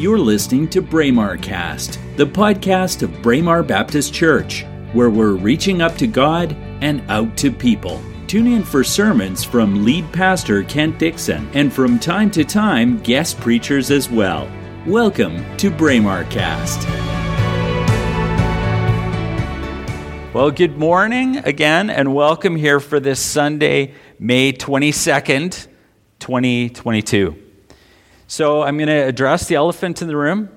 You're listening to Braemar Cast, the podcast of Braemar Baptist Church, where we're reaching up to God and out to people. Tune in for sermons from lead pastor Kent Dixon and from time to time guest preachers as well. Welcome to Braemar Cast. Well, good morning again, and welcome here for this Sunday, May 22nd, 2022. So, I'm going to address the elephant in the room.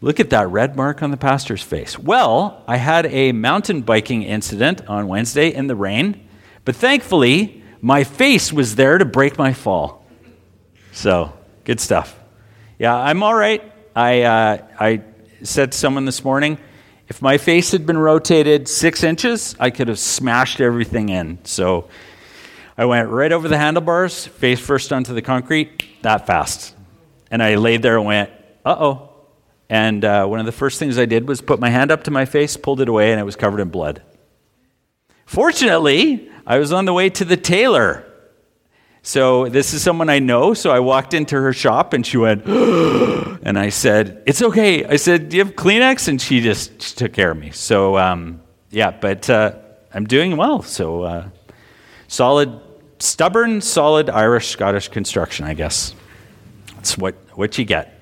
Look at that red mark on the pastor's face. Well, I had a mountain biking incident on Wednesday in the rain, but thankfully, my face was there to break my fall. So, good stuff. Yeah, I'm all right. I, uh, I said to someone this morning, if my face had been rotated six inches, I could have smashed everything in. So I went right over the handlebars, face first onto the concrete, that fast. And I laid there and went, uh oh. And uh, one of the first things I did was put my hand up to my face, pulled it away, and it was covered in blood. Fortunately, I was on the way to the tailor. So this is someone I know. So I walked into her shop and she went, and I said, It's okay. I said, Do you have Kleenex? And she just she took care of me. So, um, yeah, but uh, I'm doing well. So, uh, solid, stubborn, solid Irish Scottish construction, I guess. That's what, what you get.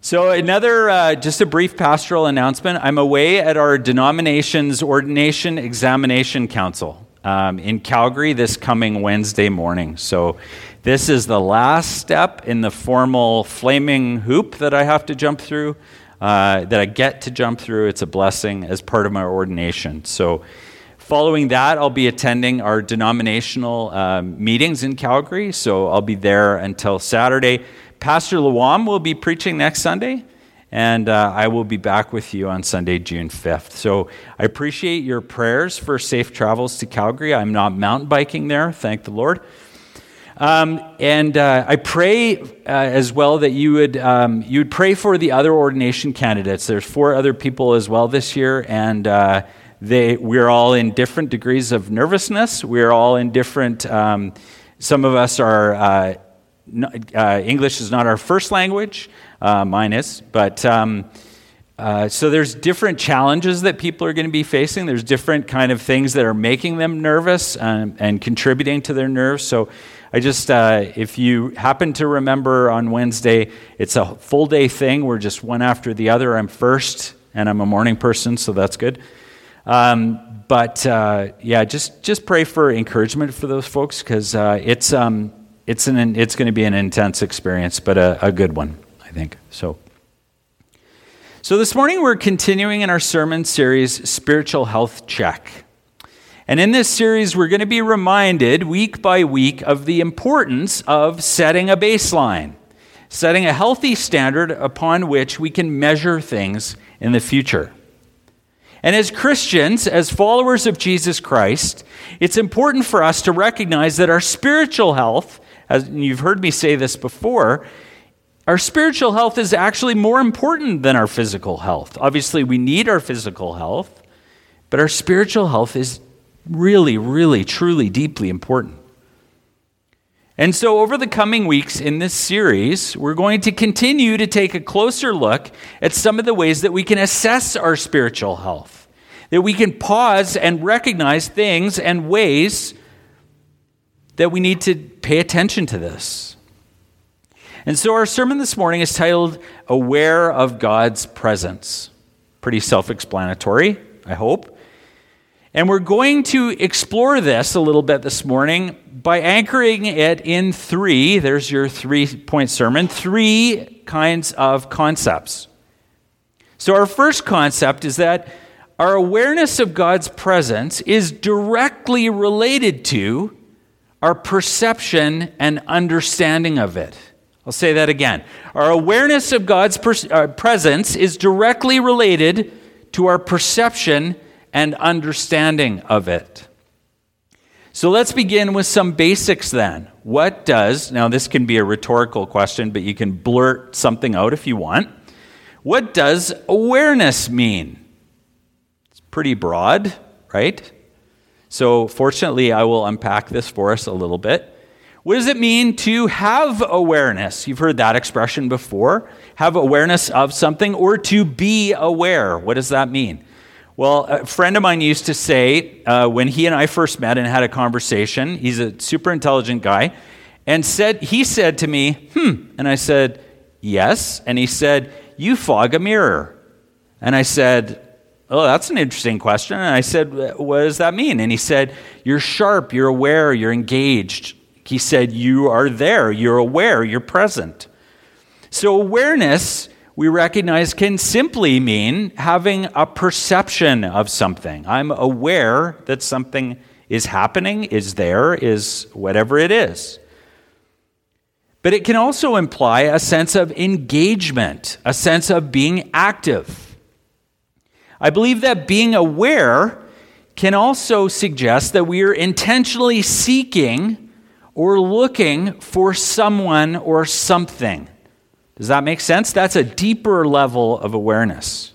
So, another, uh, just a brief pastoral announcement. I'm away at our denomination's ordination examination council um, in Calgary this coming Wednesday morning. So, this is the last step in the formal flaming hoop that I have to jump through, uh, that I get to jump through. It's a blessing as part of my ordination. So, Following that, I'll be attending our denominational um, meetings in Calgary, so I'll be there until Saturday. Pastor Lawam will be preaching next Sunday, and uh, I will be back with you on Sunday, June 5th. So I appreciate your prayers for safe travels to Calgary. I'm not mountain biking there, thank the Lord. Um, and uh, I pray uh, as well that you would um, you would pray for the other ordination candidates. There's four other people as well this year, and uh, they, we're all in different degrees of nervousness. We're all in different, um, some of us are, uh, uh, English is not our first language, uh, mine is, but um, uh, so there's different challenges that people are going to be facing. There's different kind of things that are making them nervous and, and contributing to their nerves. So I just, uh, if you happen to remember on Wednesday, it's a full day thing. We're just one after the other. I'm first, and I'm a morning person, so that's good. Um, but uh, yeah, just just pray for encouragement for those folks because uh, it's um, it's an it's going to be an intense experience, but a, a good one, I think. So. So this morning we're continuing in our sermon series, Spiritual Health Check. And in this series, we're going to be reminded week by week of the importance of setting a baseline, setting a healthy standard upon which we can measure things in the future. And as Christians, as followers of Jesus Christ, it's important for us to recognize that our spiritual health, as you've heard me say this before, our spiritual health is actually more important than our physical health. Obviously, we need our physical health, but our spiritual health is really, really, truly, deeply important. And so, over the coming weeks in this series, we're going to continue to take a closer look at some of the ways that we can assess our spiritual health, that we can pause and recognize things and ways that we need to pay attention to this. And so, our sermon this morning is titled Aware of God's Presence. Pretty self explanatory, I hope. And we're going to explore this a little bit this morning by anchoring it in three, there's your three point sermon, three kinds of concepts. So, our first concept is that our awareness of God's presence is directly related to our perception and understanding of it. I'll say that again. Our awareness of God's uh, presence is directly related to our perception and understanding of it. So let's begin with some basics then. What does, now this can be a rhetorical question, but you can blurt something out if you want. What does awareness mean? Pretty broad, right? So, fortunately, I will unpack this for us a little bit. What does it mean to have awareness? You've heard that expression before. Have awareness of something or to be aware. What does that mean? Well, a friend of mine used to say uh, when he and I first met and had a conversation, he's a super intelligent guy, and said he said to me, "Hmm," and I said, "Yes," and he said, "You fog a mirror," and I said, "Oh, that's an interesting question." And I said, "What does that mean?" And he said, "You're sharp, you're aware, you're engaged." He said, "You are there, you're aware, you're present." So awareness we recognize can simply mean having a perception of something. I'm aware that something is happening, is there, is whatever it is. But it can also imply a sense of engagement, a sense of being active. I believe that being aware can also suggest that we are intentionally seeking or looking for someone or something. Does that make sense? That's a deeper level of awareness.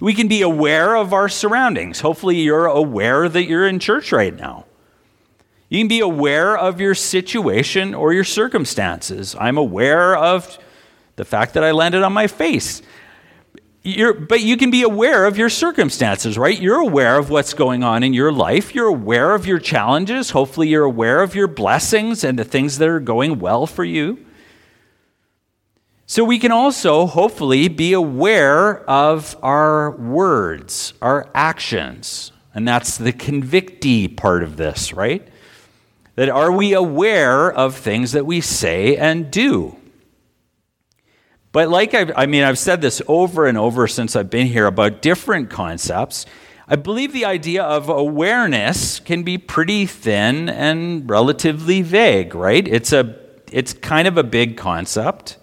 We can be aware of our surroundings. Hopefully, you're aware that you're in church right now. You can be aware of your situation or your circumstances. I'm aware of the fact that I landed on my face. You're, but you can be aware of your circumstances, right? You're aware of what's going on in your life. You're aware of your challenges. Hopefully, you're aware of your blessings and the things that are going well for you. So we can also, hopefully, be aware of our words, our actions. And that's the convictee part of this, right? That are we aware of things that we say and do? But like I've, I mean, I've said this over and over since I've been here about different concepts. I believe the idea of awareness can be pretty thin and relatively vague, right? It's a it's kind of a big concept.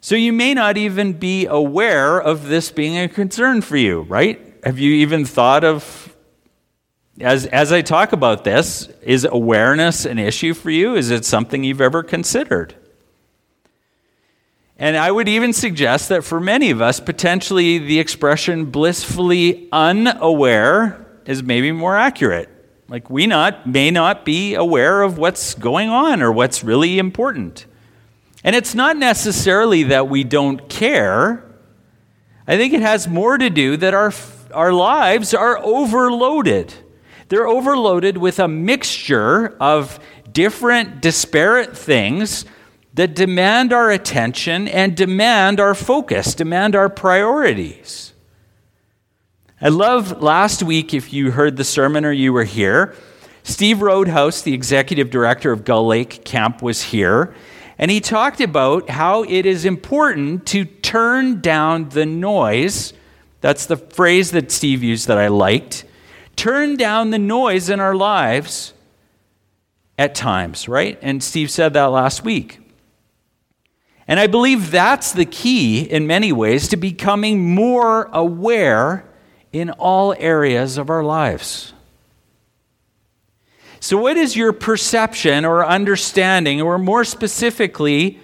So you may not even be aware of this being a concern for you, right? Have you even thought of, as, as I talk about this, is awareness an issue for you? Is it something you've ever considered? And I would even suggest that for many of us, potentially the expression blissfully unaware is maybe more accurate. Like we not may not be aware of what's going on or what's really important. And it's not necessarily that we don't care. I think it has more to do that our, our lives are overloaded. They're overloaded with a mixture of different, disparate things that demand our attention and demand our focus, demand our priorities. I love last week, if you heard the sermon or you were here, Steve Roadhouse, the executive director of Gull Lake Camp, was here. And he talked about how it is important to turn down the noise. That's the phrase that Steve used that I liked. Turn down the noise in our lives at times, right? And Steve said that last week. And I believe that's the key in many ways to becoming more aware in all areas of our lives. So, what is your perception or understanding, or more specifically,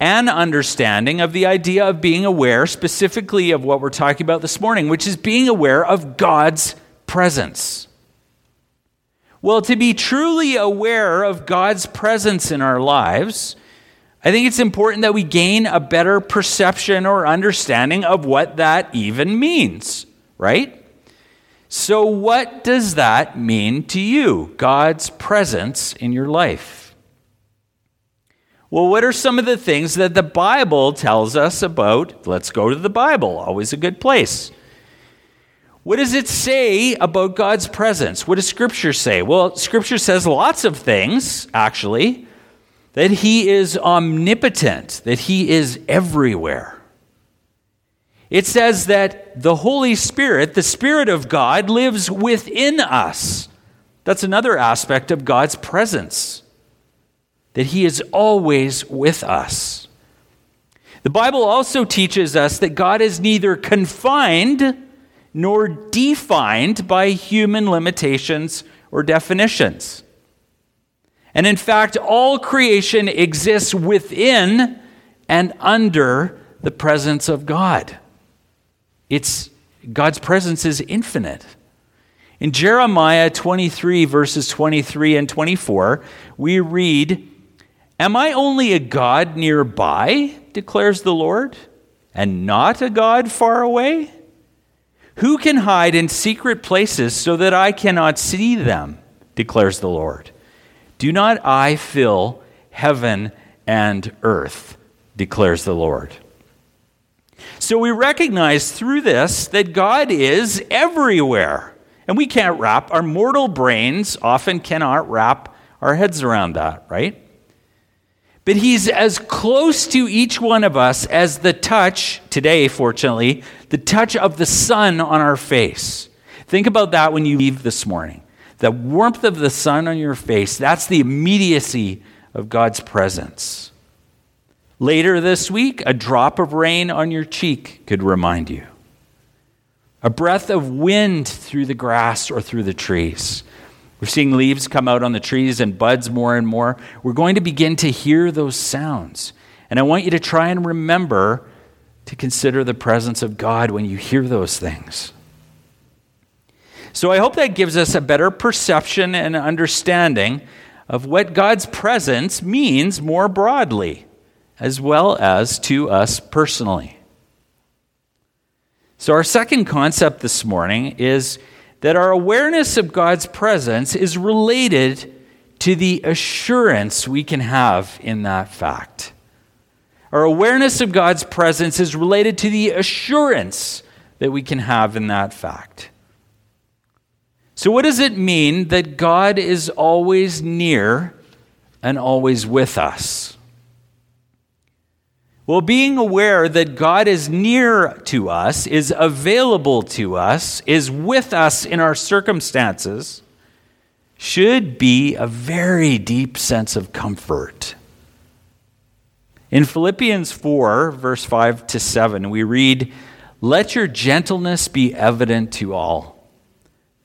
an understanding of the idea of being aware, specifically of what we're talking about this morning, which is being aware of God's presence? Well, to be truly aware of God's presence in our lives, I think it's important that we gain a better perception or understanding of what that even means, right? So, what does that mean to you, God's presence in your life? Well, what are some of the things that the Bible tells us about? Let's go to the Bible, always a good place. What does it say about God's presence? What does Scripture say? Well, Scripture says lots of things, actually. That He is omnipotent, that He is everywhere. It says that the Holy Spirit, the Spirit of God, lives within us. That's another aspect of God's presence, that He is always with us. The Bible also teaches us that God is neither confined nor defined by human limitations or definitions. And in fact, all creation exists within and under the presence of God. It's God's presence is infinite. In Jeremiah 23, verses 23 and 24, we read, Am I only a God nearby, declares the Lord, and not a God far away? Who can hide in secret places so that I cannot see them, declares the Lord? Do not I fill heaven and earth, declares the Lord. So we recognize through this that God is everywhere. And we can't wrap, our mortal brains often cannot wrap our heads around that, right? But he's as close to each one of us as the touch, today, fortunately, the touch of the sun on our face. Think about that when you leave this morning. The warmth of the sun on your face, that's the immediacy of God's presence. Later this week, a drop of rain on your cheek could remind you a breath of wind through the grass or through the trees. We're seeing leaves come out on the trees and buds more and more. We're going to begin to hear those sounds. And I want you to try and remember to consider the presence of God when you hear those things. So I hope that gives us a better perception and understanding of what God's presence means more broadly, as well as to us personally. So, our second concept this morning is that our awareness of God's presence is related to the assurance we can have in that fact. Our awareness of God's presence is related to the assurance that we can have in that fact. So, what does it mean that God is always near and always with us? Well, being aware that God is near to us, is available to us, is with us in our circumstances, should be a very deep sense of comfort. In Philippians 4, verse 5 to 7, we read, Let your gentleness be evident to all.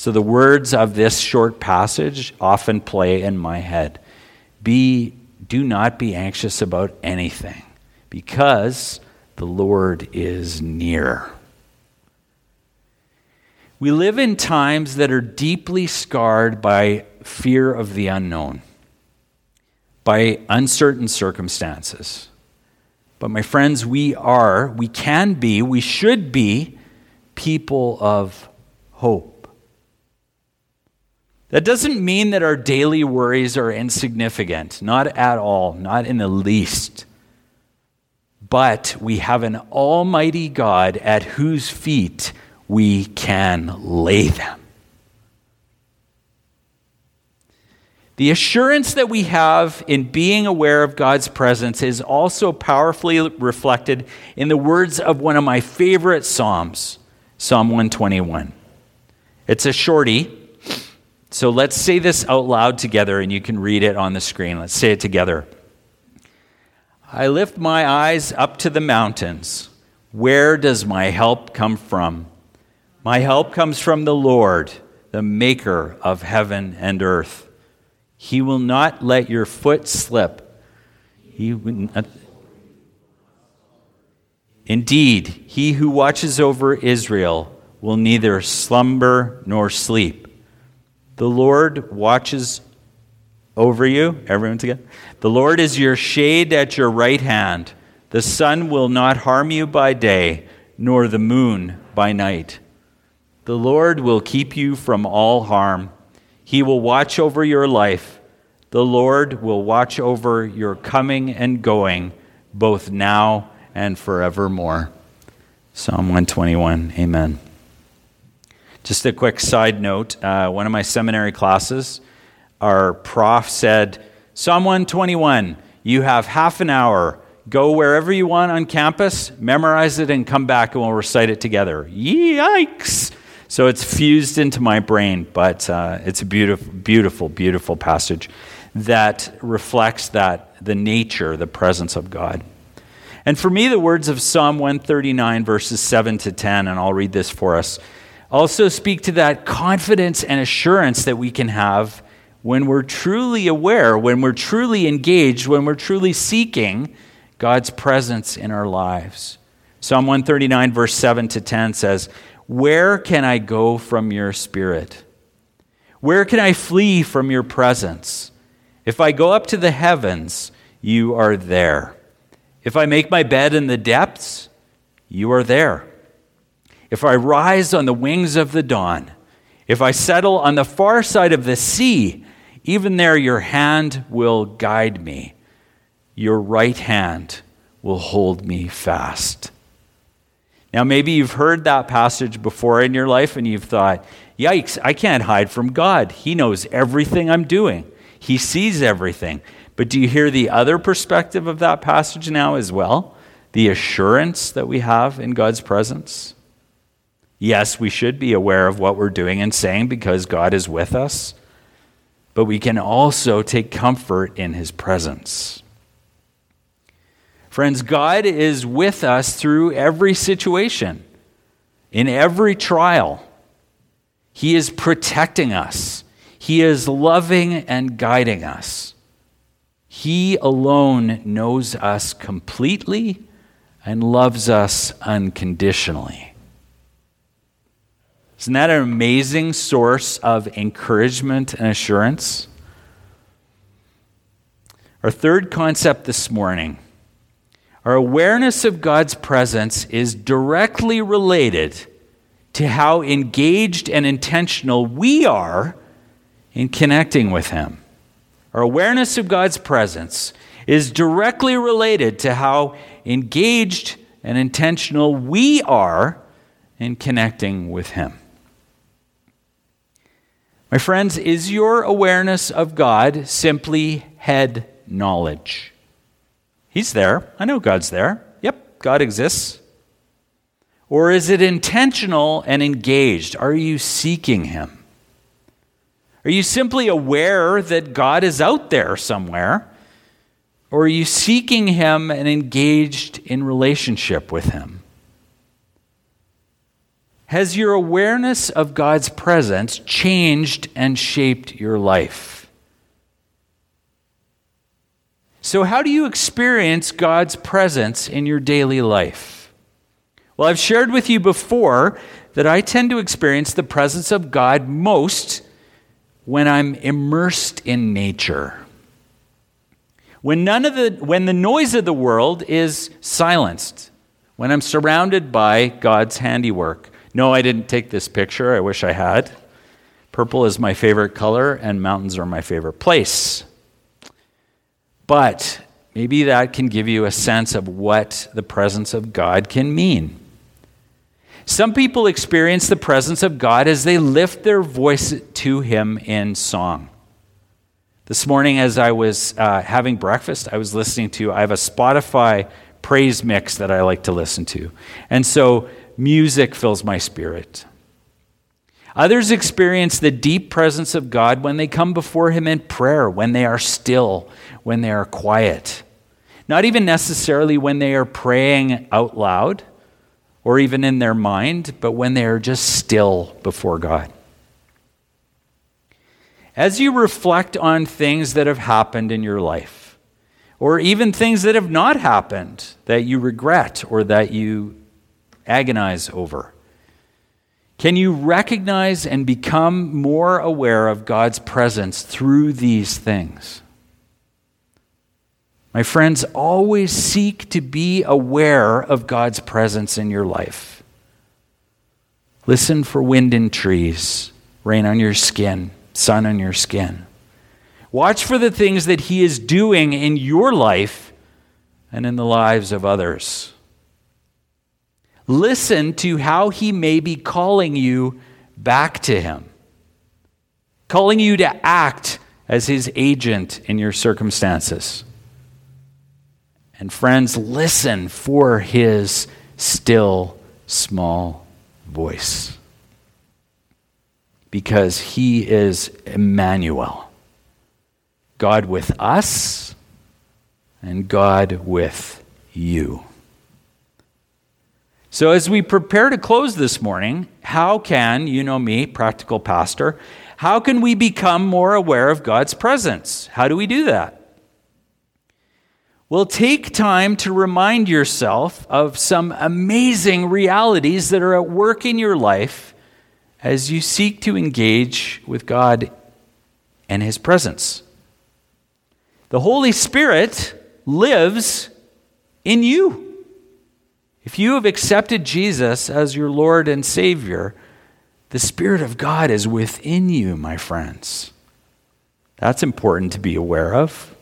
So the words of this short passage often play in my head. Be do not be anxious about anything because the Lord is near. We live in times that are deeply scarred by fear of the unknown, by uncertain circumstances. But, my friends, we are, we can be, we should be people of hope. That doesn't mean that our daily worries are insignificant, not at all, not in the least but we have an almighty God at whose feet we can lay them. The assurance that we have in being aware of God's presence is also powerfully reflected in the words of one of my favorite Psalms, Psalm 121. It's a shorty, so let's say this out loud together and you can read it on the screen. Let's say it together. I lift my eyes up to the mountains. Where does my help come from? My help comes from the Lord, the maker of heaven and earth. He will not let your foot slip. He not... Indeed, he who watches over Israel will neither slumber nor sleep. The Lord watches over you. Everyone together. The Lord is your shade at your right hand. The sun will not harm you by day, nor the moon by night. The Lord will keep you from all harm. He will watch over your life. The Lord will watch over your coming and going, both now and forevermore. Psalm 121. Amen. Just a quick side note uh, one of my seminary classes our prof said, Psalm 121, you have half an hour. Go wherever you want on campus, memorize it, and come back and we'll recite it together. Yikes! So it's fused into my brain, but uh, it's a beautiful, beautiful, beautiful passage that reflects that the nature, the presence of God. And for me, the words of Psalm 139, verses 7 to 10, and I'll read this for us, also speak to that confidence and assurance that we can have when we're truly aware, when we're truly engaged, when we're truly seeking God's presence in our lives. Psalm 139, verse 7 to 10 says, Where can I go from your spirit? Where can I flee from your presence? If I go up to the heavens, you are there. If I make my bed in the depths, you are there. If I rise on the wings of the dawn, if I settle on the far side of the sea, even there your hand will guide me. Your right hand will hold me fast. Now, maybe you've heard that passage before in your life and you've thought, yikes, I can't hide from God. He knows everything I'm doing, He sees everything. But do you hear the other perspective of that passage now as well? The assurance that we have in God's presence? Yes, we should be aware of what we're doing and saying because God is with us, but we can also take comfort in His presence. Friends, God is with us through every situation, in every trial. He is protecting us, He is loving and guiding us. He alone knows us completely and loves us unconditionally. Isn't that an amazing source of encouragement and assurance? Our third concept this morning our awareness of God's presence is directly related to how engaged and intentional we are in connecting with Him. Our awareness of God's presence is directly related to how engaged and intentional we are in connecting with Him. My friends, is your awareness of God simply head knowledge? He's there. I know God's there. Yep, God exists. Or is it intentional and engaged? Are you seeking Him? Are you simply aware that God is out there somewhere? Or are you seeking Him and engaged in relationship with Him? Has your awareness of God's presence changed and shaped your life? So, how do you experience God's presence in your daily life? Well, I've shared with you before that I tend to experience the presence of God most when I'm immersed in nature. When, none of the, when the noise of the world is silenced, when I'm surrounded by God's handiwork. No, I didn't take this picture. I wish I had. Purple is my favorite color, and mountains are my favorite place. But maybe that can give you a sense of what the presence of God can mean. Some people experience the presence of God as they lift their voice to Him in song. This morning, as I was uh, having breakfast, I was listening to, I have a Spotify praise mix that I like to listen to. And so music fills my spirit. Others experience the deep presence of God when they come before Him in prayer, when they are still, when they are quiet. Not even necessarily when they are praying out loud or even in their mind, but when they are just still before God. As you reflect on things that have happened in your life, or even things that have not happened that you regret or that you agonize over, can you recognize and become more aware of God's presence through these things? My friends, always seek to be aware of God's presence in your life. Listen for wind in trees, rain on your skin, sun on your skin. Watch for the things that He is doing in your life and in the lives of others. Listen to how He may be calling you back to Him, calling you to act as His agent in your circumstances. And friends, listen for his still small voice. because he is Emmanuel God with us and God with you. So, as we prepare to close this morning, how can, you know me, practical pastor, how can we become more aware of God's presence? How do we do that? Well, take time to remind yourself of some amazing realities that are at work in your life as you seek to engage with God and His presence. The Holy Spirit lives in you. If you have accepted Jesus as your Lord and Savior, the Spirit of God is within you, my friends. That's important to be aware of.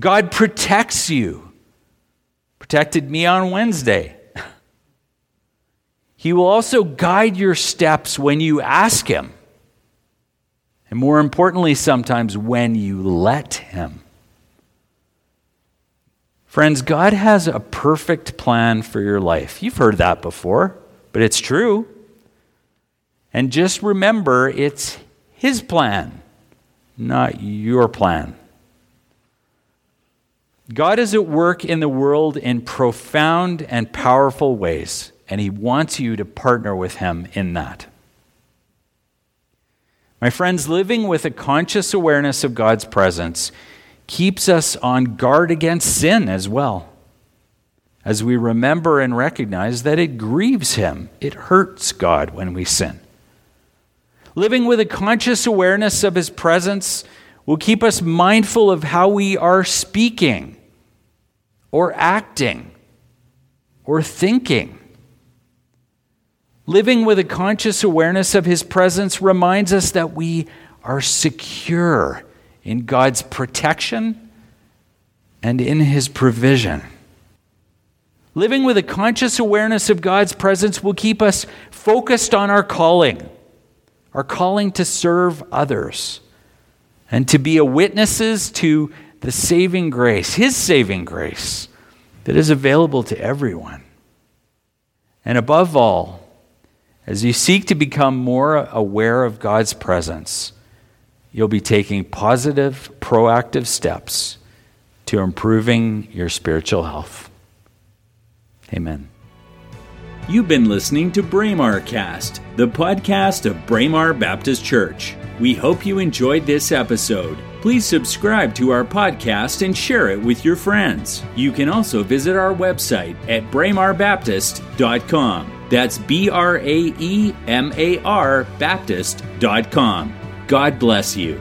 God protects you, protected me on Wednesday. He will also guide your steps when you ask Him. And more importantly, sometimes when you let Him. Friends, God has a perfect plan for your life. You've heard that before, but it's true. And just remember, it's His plan, not your plan. God is at work in the world in profound and powerful ways, and He wants you to partner with Him in that. My friends, living with a conscious awareness of God's presence keeps us on guard against sin as well. As we remember and recognize that it grieves Him, it hurts God when we sin. Living with a conscious awareness of His presence will keep us mindful of how we are speaking, or acting, or thinking. Living with a conscious awareness of His presence reminds us that we are secure in God's protection and in His provision. Living with a conscious awareness of God's presence will keep us focused on our calling, our calling to serve others, and to be a witnesses to the saving grace, His saving grace, that is available to everyone. And above all, as you seek to become more aware of God's presence, you'll be taking positive, proactive steps to improving your spiritual health. Amen. You've been listening to Braemar Cast, the podcast of Braemar Baptist Church. We hope you enjoyed this episode. Please subscribe to our podcast and share it with your friends. You can also visit our website at braemarbaptist.com. That's B R A E M A R Baptist.com. God bless you.